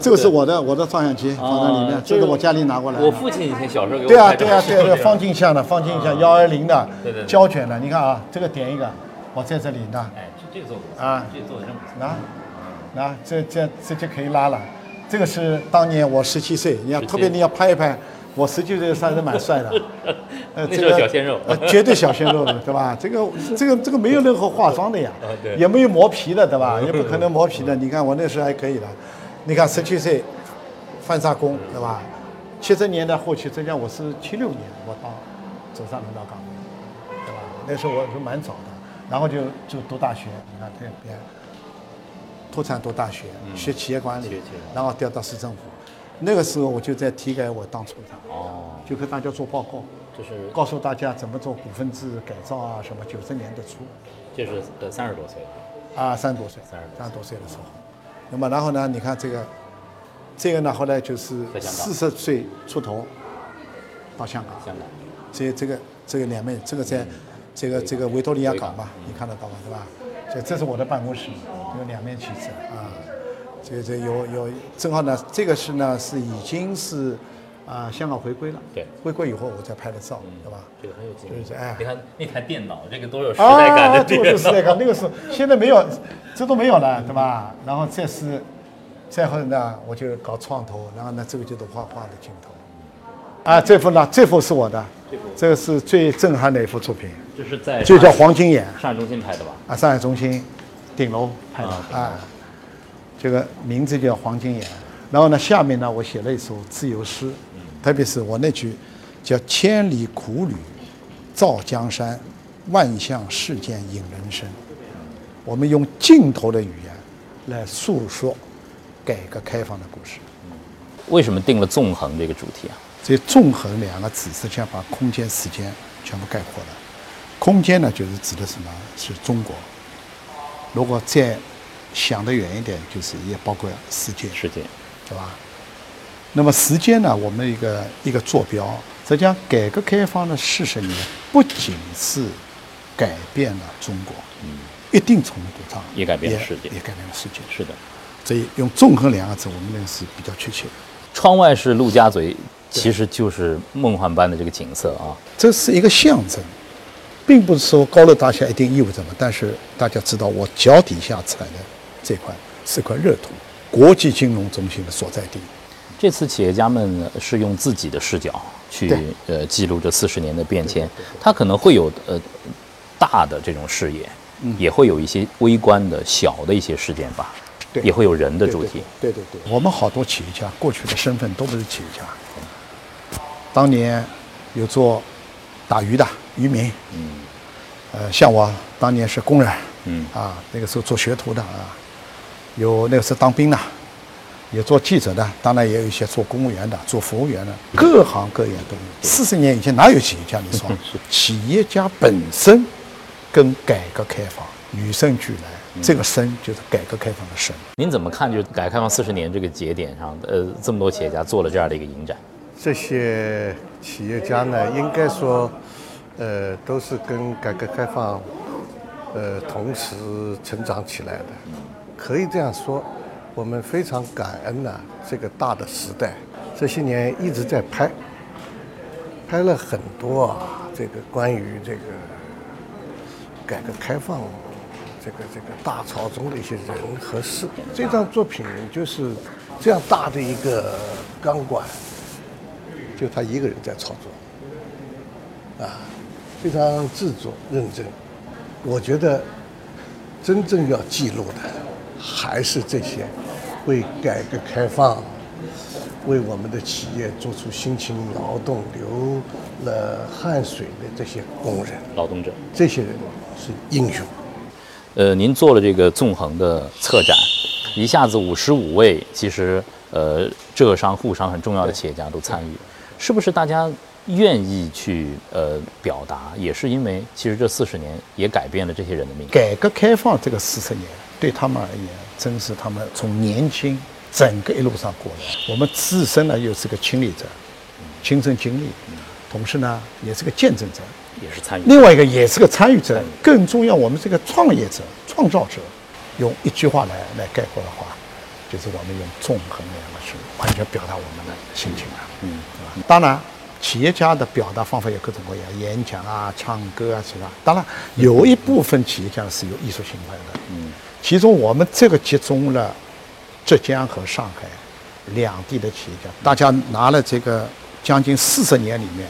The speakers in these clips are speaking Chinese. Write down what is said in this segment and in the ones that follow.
这个是我的我的照相机放在里面，啊这个我家里拿过来。我父亲以前小时候给我对啊对啊对啊对啊，是 放镜像的放镜像幺二零的胶卷的，你看啊，这个点一个，我在这里呢，哎，这这个做啊这个做的真不错。拿拿这这这就可以拉了。这个是当年我十七岁，你要特别你要拍一拍，我十七岁算是蛮帅的。呃，这个小鲜肉呃，绝对小鲜肉的，对吧？这个这个这个没有任何化妆的呀也没有磨皮的，对吧？也不可能磨皮的。你看我那时候还可以的，你看十七岁，翻沙工，对吧？七十年代后期，浙江我是七六年我到走上领导岗位，对吧？那时候我是蛮早的，然后就就读大学，你看这边脱产读大学，学企业管理然后调到市政府。那个时候我就在体改我当处长，哦，就跟大家做报告。就是告诉大家怎么做股份制改造啊，什么九十年的初就是呃三十多岁了，啊，三十多岁，30多岁三十多岁的时候，那么然后呢，你看这个，这个呢后来就是四十岁出头到香港，香港。这这个这个两面，这个在这个这个维多利亚港嘛，你看得到吧，对吧？这这是我的办公室，有两面旗帜啊，这个这有有正好呢，这个是呢是已经是啊香港回归了，对回归以后我再拍的照，对吧？这个很有经验。就是哎你看那台电脑，这个多有时代感的啊，这。个是时代感，那个是现在没有，这都没有了，对吧？然后这是，再后呢，我就搞创投，然后呢，这个就是画画的镜头。啊，这幅呢，这幅是我的，这个是最震撼的一幅作品，这是在就叫黄金眼上海中心拍的吧？啊，上海中心顶楼拍的啊啊，这个名字叫黄金眼。然后呢，下面呢，我写了一首自由诗，特别是我那句叫“千里苦旅照江山，万象世间引人生”。我们用镜头的语言来诉说改革开放的故事。为什么定了纵横这个主题啊？这“纵横”两个字，实际上把空间、时间全部概括了。空间呢，就是指的什么？是中国。如果再想得远一点，就是也包括世界，世界对吧？那么时间呢，我们一个一个坐标，实际上改革开放的四十年，不仅是改变了中国，嗯，一定程度上也改变了世界也改变了世界。是的。所以用“纵横”两个字，我们认为是比较确切的。窗外是陆家嘴，其实就是梦幻般的这个景色啊。这是一个象征，并不是说高楼大厦一定意味着什么。但是大家知道，我脚底下踩的这块是块热土，国际金融中心的所在地。这次企业家们是用自己的视角去呃记录这四十年的变迁，他可能会有呃大的这种视野，也会有一些微观的小的一些事件吧，对。也会有人的主题。对对对，我们好多企业家过去的身份都不是企业家，当年有做打鱼的渔民，嗯，呃，像我当年是工人，嗯。啊，那个时候做学徒的啊，有那个时候当兵的，也做记者的，当然也有一些做公务员的、做服务员的，各行各业都有。四十年以前哪有企业家？你说，企业家本身跟改革开放与生俱来，这个生就是改革开放的生。您怎么看？就是改革开放四十年这个节点上，呃，这么多企业家做了这样的一个影展，这些企业家呢，应该说，呃，都是跟改革开放，呃，同时成长起来的。可以这样说，我们非常感恩呐、这个大的时代，这些年一直在拍，拍了很多啊，这个关于这个改革开放这个这个大潮中的一些人和事。这张作品就是这样大的一个钢管，就他一个人在操作，啊，非常制作认真。我觉得真正要记录的，还是这些为改革开放、为我们的企业做出辛勤劳动、流了汗水的这些工人，劳动者。这些人是英雄。呃，您做了这个纵横的策展，一下子五十五位，其实呃浙商、沪商很重要的企业家都参与，是不是大家愿意去呃表达，也是因为其实这四十年也改变了这些人的命运。改革开放这个四十年，对他们而言，真是他们从年轻整个一路上过来。我们自身呢又是个亲历者，亲身经历，同时呢也是个见证者，也是参与。另外一个也是个参与者。更重要，我们是个创业者、创造者。用一句话来来概括的话，就是我们用纵横两个字，完全表达我们的心情了。嗯，对吧？当然，企业家的表达方法有各种各样，演讲啊、唱歌啊，其他？当然，有一部分企业家是有艺术情怀的。嗯，其中我们这个集中了浙江和上海两地的企业家，大家拿了这个将近四十年里面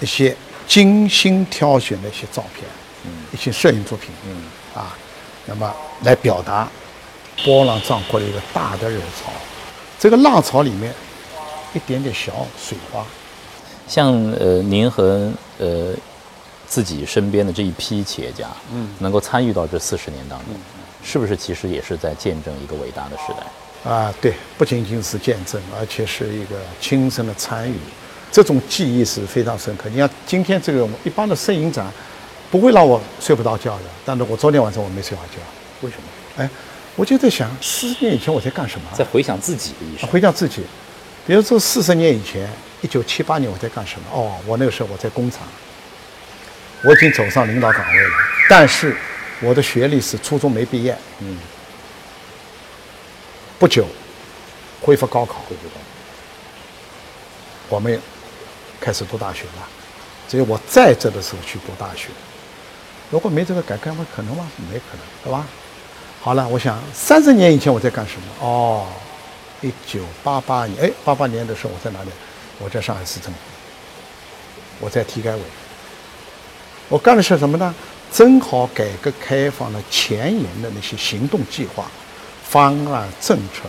一些精心挑选的一些照片，嗯，一些摄影作品，嗯，啊，那么来表达波浪壮阔的一个大的热潮。这个浪潮里面一点点小水花，像呃，您和呃自己身边的这一批企业家，嗯，能够参与到这四十年当中，是不是其实也是在见证一个伟大的时代？啊，对，不仅仅是见证，而且是一个亲身的参与，这种记忆是非常深刻。你看今天这个一般的摄影展，不会让我睡不着觉的，但是我昨天晚上我没睡好觉，为什么？哎，我就在想，四十年以前我在干什么？在回想自己的一生。回想自己，比如说四十年以前，一九七八年我在干什么？哦，我那个时候我在工厂，我已经走上领导岗位了，但是我的学历是初中没毕业。嗯。不久，恢复高考，恢复高考，我们开始读大学了。只有我在这的时候去读大学，如果没这个改革开放，可能吗？没可能，对吧？好了，我想三十年以前我在干什么？哦，一九八八年，哎，八八年的时候我在哪里？我在上海市政府，我在体改委。我干的是什么呢？正好改革开放的前沿的那些行动计划。方案政策，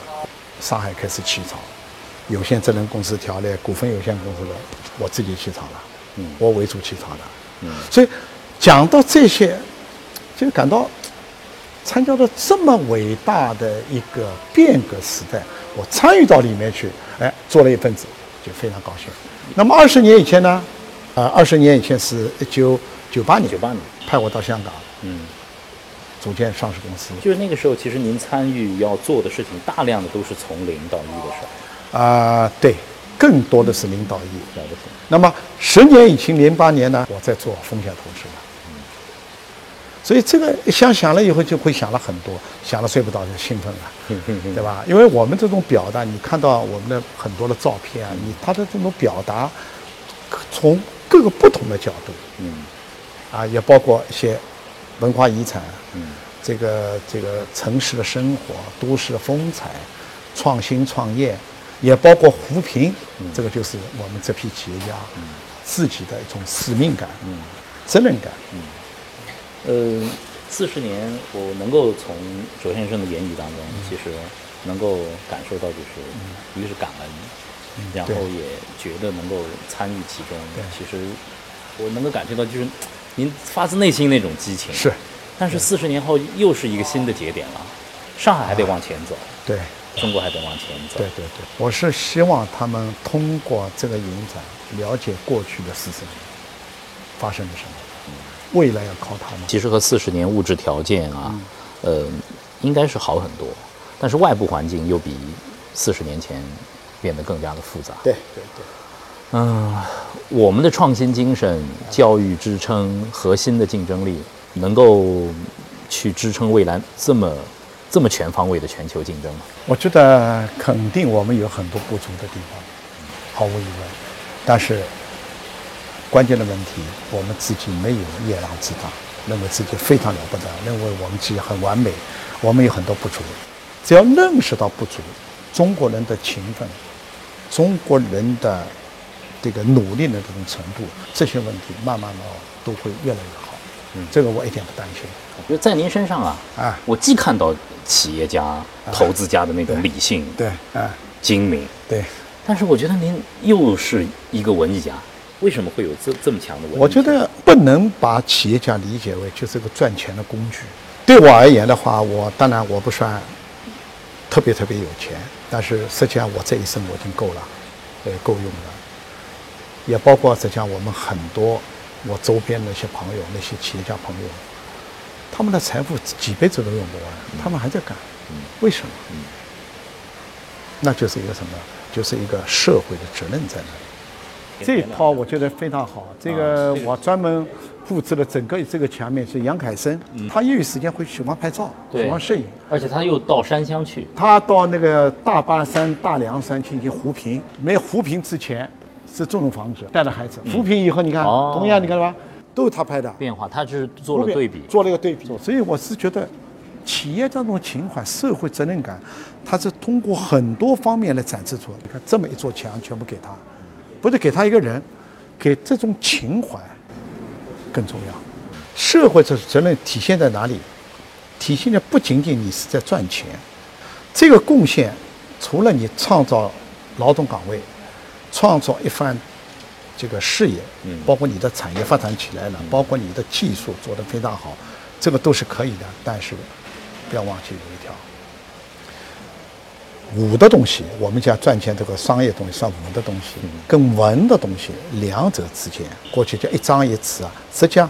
上海开始起草，有限责任公司条例、股份有限公司的，我自己起草了，嗯，我为主起草的，嗯，所以讲到这些，就感到参加了这么伟大的一个变革时代，我参与到里面去，哎，做了一份子，就非常高兴。那么二十年以前呢？啊，二十年以前是一九九八年，九八年派我到香港，嗯。组建上市公司，就是那个时候，其实您参与要做的事情，大量的都是从零到一的事儿。啊，对，更多的是零到一。那么十年以前，零八年呢，我在做风险投资了。所以这个想想了以后，就会想了很多，想了睡不着就兴奋了，对吧？因为我们这种表达，你看到我们的很多的照片啊，你他的这种表达，从各个不同的角度，嗯，啊，也包括一些。文化遗产，嗯，这个这个城市的生活、都市的风采、创新创业，也包括扶贫，这个就是我们这批企业家自己的一种使命感、嗯责任感。嗯，呃，四十年，我能够从卓先生的言语当中，其实能够感受到，就是一个是感恩，然后也觉得能够参与其中。其实我能够感觉到，就是。您发自内心那种激情。是，但是四十年后又是一个新的节点了，上海还得往前走，对，中国还得往前走，对对对。我是希望他们通过这个影展了解过去的四十年发生了什么，未来要靠他们。其实和四十年物质条件啊，呃，应该是好很多，但是外部环境又比四十年前变得更加的复杂。对对对。嗯，我们的创新精神、教育支撑、核心的竞争力，能够去支撑未来这么这么全方位的全球竞争吗？我觉得肯定我们有很多不足的地方，毫无疑问。但是关键的问题，我们自己没有夜郎自大，认为自己非常了不得，认为我们自己很完美。我们有很多不足，只要认识到不足，中国人的勤奋，中国人的。这个努力的这种程度，这些问题慢慢的都会越来越好。嗯，这个我一点不担心。就在您身上啊，啊，我既看到企业家、投资家的那种理性，对，啊，精明，对，但是我觉得您又是一个文艺家，为什么会有这这么强的文？我觉得不能把企业家理解为就是个赚钱的工具。对我而言的话，我当然我不算特别特别有钱，但是实际上我这一生我已经够了，呃，够用了。也包括实际上我们很多我周边那些朋友，那些企业家朋友，他们的财富几辈子都用不完，他们还在干，为什么？那就是一个什么？就是一个社会的责任在那里。这一套我觉得非常好，这个我专门布置了整个这个墙面是杨凯生，他业余时间会喜欢拍照，对喜欢摄影。而且他又到山乡去，他到那个大巴山、大凉山进行扶贫，没扶贫之前是这种房子，带着孩子，扶贫以后你看，哦同样你看到吧，都是他拍的，变化，他是做了对比。做了一个对比。所以我是觉得，企业这种情怀、社会责任感，它是通过很多方面来展示出来。你看这么一座墙，全部给他，不是给他一个人，给这种情怀更重要。社会责责任体现在哪里？体现在不仅仅你是在赚钱，这个贡献除了你创造劳动岗位，创造一番这个事业，嗯包括你的产业发展起来了，包括你的技术做得非常好，这个都是可以的。但是不要忘记有一条，武的东西，我们讲赚钱这个商业东西算武的东西，跟文的东西两者之间，过去叫一张一弛啊，实际上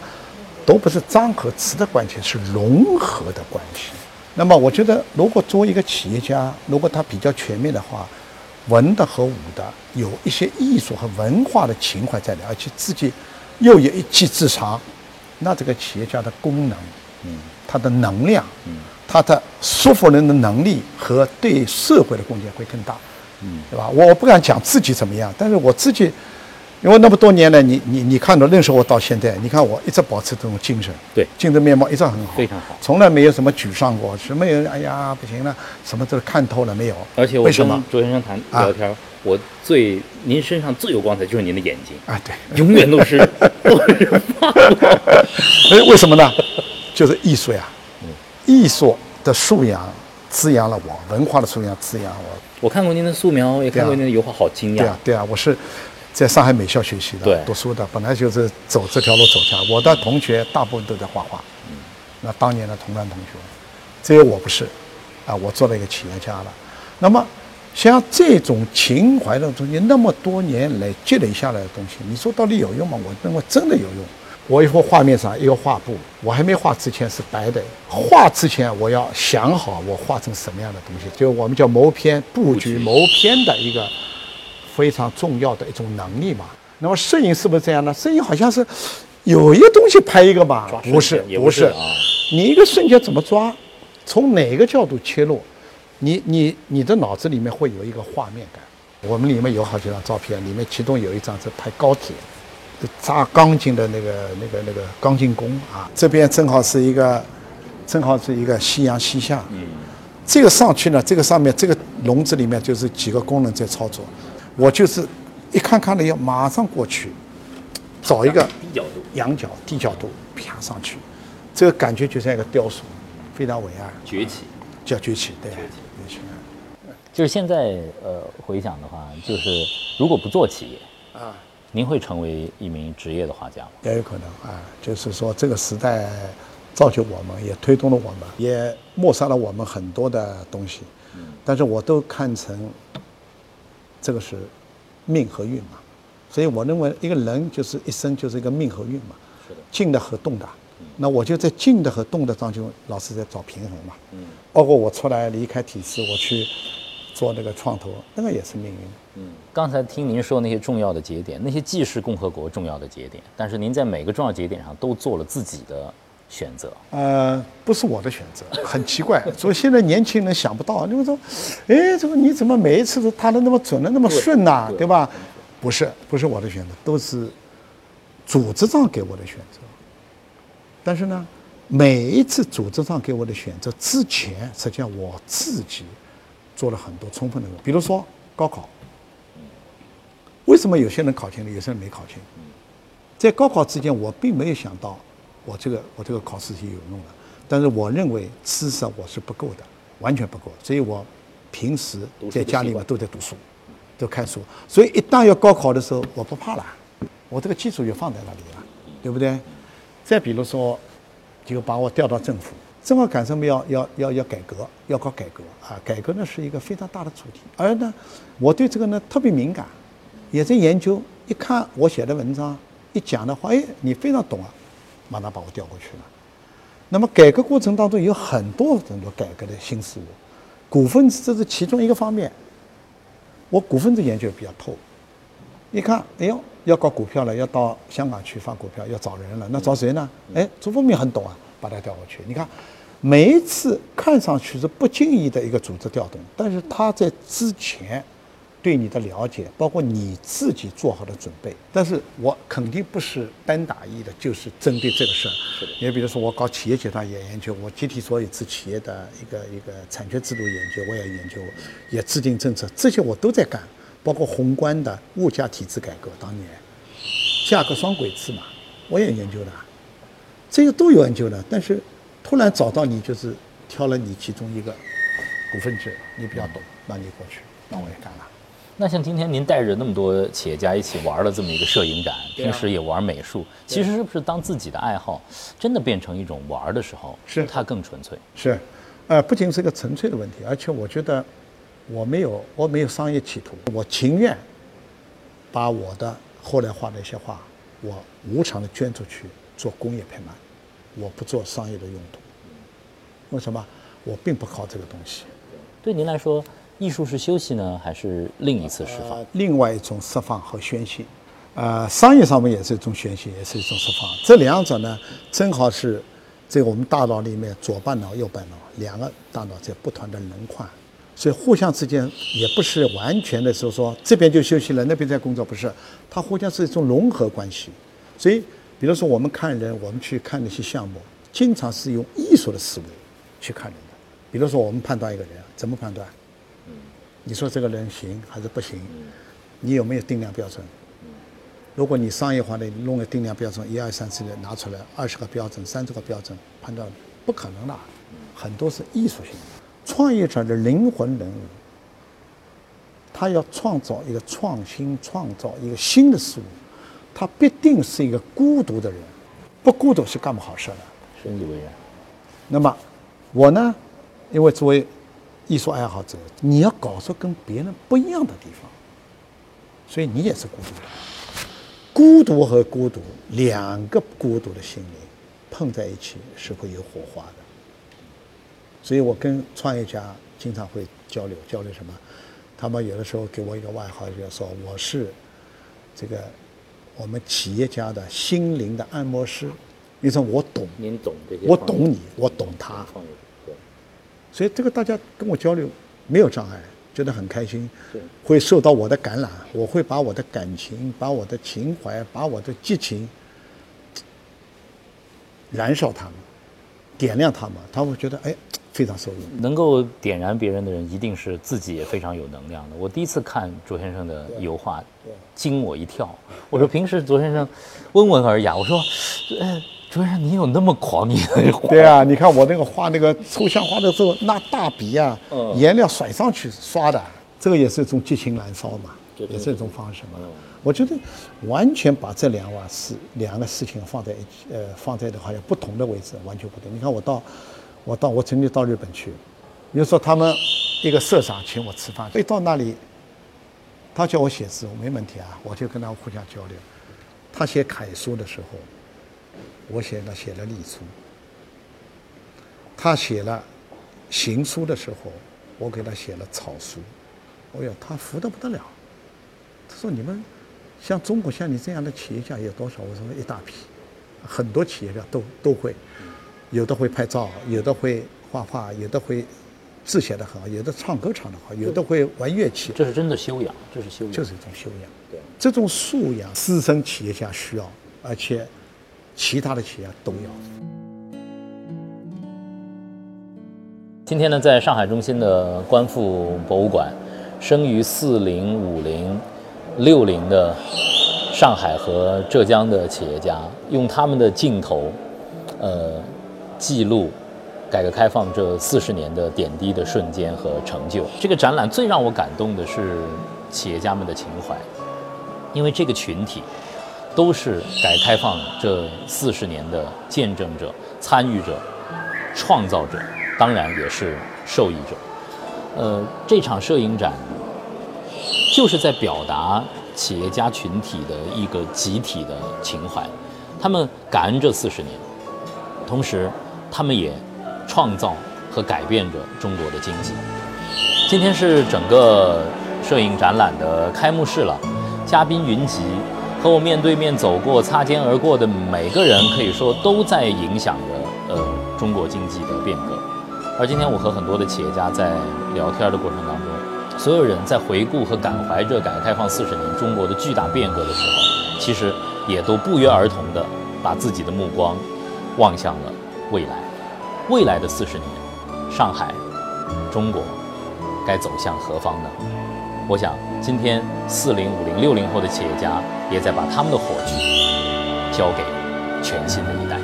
都不是张和弛的关系，是融合的关系。那么我觉得，如果作为一个企业家，如果他比较全面的话，文的和武的有一些艺术和文化的情怀在里，而且自己又有一技之长，那这个企业家的功能，嗯，他的能量，嗯，他的说服人的能力和对社会的贡献会更大，嗯，对吧？我不敢讲自己怎么样，但是我自己，因为那么多年来，你你你看到认识我到现在，你看我一直保持这种精神，对精神面貌一直很好，非常好从来没有什么沮丧过，什么有哎呀不行了，什么都看透了没有？而且我为什么跟？卓先生谈啊聊天儿，我最您身上最有光彩就是您的眼睛，啊，对，永远都是 都是发光。哎，为什么呢？就是艺术呀，艺术的素养滋养了我，文化的素养滋养了我。我看过您的素描，也看过您的油画，好惊讶对啊。，对啊，我是在上海美校学习的，读书的，本来就是走这条路走下来。我的同学大部分都在画画，那当年的同班同学，只有我不是，啊，我做了一个企业家了。那么像这种情怀的东西，那么多年来积累下来的东西，你说到底有用吗？我认为真的有用。我一幅画面上一个画布，我还没画之前是白的，画之前我要想好我画成什么样的东西，就我们叫谋篇布局谋篇的一个非常重要的一种能力嘛。那么摄影是不是这样呢？摄影好像是有一个东西拍一个嘛，不是不是啊，你一个瞬间怎么抓，从哪个角度切入，你你你的脑子里面会有一个画面感。我们里面有好几张照片，里面其中有一张是拍高铁，扎钢筋的那个那个那个钢筋工啊，这边正好是一个，正好是一个夕阳西下。嗯，这个上去呢，这个上面这个笼子里面就是几个工人在操作，我就是一看看了要马上过去，找一个低角度仰角低角度啪上去，这个感觉就像一个雕塑，非常伟岸，崛起。叫崛起，对，崛起崛起就是现在呃回想的话，就是如果不做企业，啊。您会成为一名职业的画家吗？也有可能啊，就是说这个时代造就我们，也推动了我们，也抹杀了我们很多的东西。但是我都看成这个是命和运嘛，所以我认为一个人就是一生就是一个命和运嘛，静的和动的。那我就在静的和动的当中，老是在找平衡嘛。嗯，包括我出来离开体制，我去做那个创投，那个也是命运。嗯刚才听您说那些重要的节点，那些既是共和国重要的节点，但是您在每个重要节点上都做了自己的选择。呃，不是我的选择，很奇怪。所以现在年轻人想不到，你们说，哎，这个你怎么每一次都踏的那么准的那么顺呐、对吧？不是，不是我的选择，都是组织上给我的选择。但是呢，每一次组织上给我的选择之前，实际上我自己做了很多充分的比如说高考。为什么有些人考进了，有些人没考进？在高考之前，我并没有想到我这个我这个考试是有用的，但是我认为知识我是不够的，完全不够，所以我平时在家里面都在读书，都看书，所以一旦要高考的时候，我不怕了，我这个基础就放在那里了，对不对？再比如说，就把我调到政府，正好赶上面要要要要改革，要搞改革啊！改革呢是一个非常大的主题，而呢，我对这个呢特别敏感，也在研究。一看我写的文章，一讲的话，哎，你非常懂啊，马上把我调过去了。那么改革过程当中有很多很多改革的新事物，股份制这是其中一个方面。我股份制研究比较透，一看，哎呦，要搞股票了，要到香港去发股票，要找人了，那找谁呢？哎，朱凤明很懂啊，把他调过去。你看，每一次看上去是不经意的一个组织调动，但是他在之前对你的了解，包括你自己做好的准备。但是我肯定不是单打一的，就是针对这个事儿。你比如说，我搞企业集团也研究，我集体所有制企业的一个一个产权制度研究，我也研究，也制定政策，这些我都在干。包括宏观的物价体制改革，当年价格双轨制嘛，我也研究的，这些都有研究的。但是突然找到你，就是挑了你其中一个股份制，你比较懂，那你过去，那我也干了。那像今天您带着那么多企业家一起玩了这么一个摄影展，平时也玩美术，其实是不是当自己的爱好，真的变成一种玩的时候，是它更纯粹？是，呃，不仅是一个纯粹的问题，而且我觉得。我没有，我没有商业企图，我情愿把我的后来画的一些画，我无偿的捐出去做工业拍卖，我不做商业的用途。为什么？我并不靠这个东西。对您来说，艺术是休息呢，还是另一次释放？另外一种释放和宣泄。呃，商业上面也是一种宣泄，也是一种释放。这两者呢，正好是在我们大脑里面左半脑、右半脑两个大脑在不同的轮换。所以互相之间也不是完全的时候说这边就休息了，那边在工作，不是，它互相是一种融合关系。所以，比如说我们看人，我们去看那些项目，经常是用艺术的思维去看人的。比如说我们判断一个人，怎么判断？你说这个人行还是不行？你有没有定量标准？如果你商业化的弄个定量标准，一二三四的拿出来，二十个标准、三十个标准判断，不可能的，很多是艺术性的。创业者的灵魂人物，他要创造一个创新，创造一个新的事物，他必定是一个孤独的人，不孤独是干不好事的。深以为然。那么，我呢，因为作为艺术爱好者，你要搞出跟别人不一样的地方，所以你也是孤独的。孤独和孤独两个孤独的心灵碰在一起是会有火花的。所以我跟创业家经常会交流，交流什么？他们有的时候给我一个外号，就说我是这个我们企业家的心灵的按摩师。你说我懂，您懂这些，我懂你，我懂他。所以这个大家跟我交流没有障碍，觉得很开心，会受到我的感染。我会把我的感情、把我的情怀、把我的激情燃烧他们，点亮他们，他会觉得哎。非常受用，能够点燃别人的人，一定是自己也非常有能量的。我第一次看卓先生的油画，惊我一跳。我说平时卓先生温文尔雅，我说，哎，卓先生你有那么狂你？对啊，你看我那个画那个抽象画的时候，拿大笔啊，颜料甩上去刷的，这个也是一种激情燃烧嘛，也是一种方式嘛。我觉得完全把这两瓦事两个事情放在一起，呃，放在的好像不同的位置，完全不同。你看我到。我到我曾经到日本去，比如说他们一个社长请我吃饭，一到那里，他叫我写字，我没问题啊，我就跟他互相交流。他写楷书的时候，我写了写了隶书；他写了行书的时候，我给他写了草书。哎呦，他服得不得了。他说：“你们像中国像你这样的企业家有多少？”我说：“一大批，很多企业家都都会。”有的会拍照，有的会画画，有的会字写得很好，有的唱歌唱得好，有的会玩乐器。这是真的修养，这是修养，就是一种修养。对，这种素养，资深企业家需要，而且其他的企业都要。今天呢，在上海中心的观复博物馆，生于四零、五零、六零的上海和浙江的企业家，用他们的镜头，呃。记录改革开放这四十年的点滴的瞬间和成就。这个展览最让我感动的是企业家们的情怀，因为这个群体都是改革开放这四十年的见证者、参与者、创造者，当然也是受益者。呃，这场摄影展就是在表达企业家群体的一个集体的情怀，他们感恩这四十年，同时。他们也创造和改变着中国的经济。今天是整个摄影展览的开幕式了，嘉宾云集和我面对面走过、擦肩而过的每个人，可以说都在影响着呃中国经济的变革。而今天我和很多的企业家在聊天的过程当中，所有人在回顾和感怀着改革开放四十年中国的巨大变革的时候，其实也都不约而同地把自己的目光望向了未来。未来的四十年，上海、中国该走向何方呢？我想，今天四零、五零、六零后的企业家也在把他们的火炬交给全新的一代。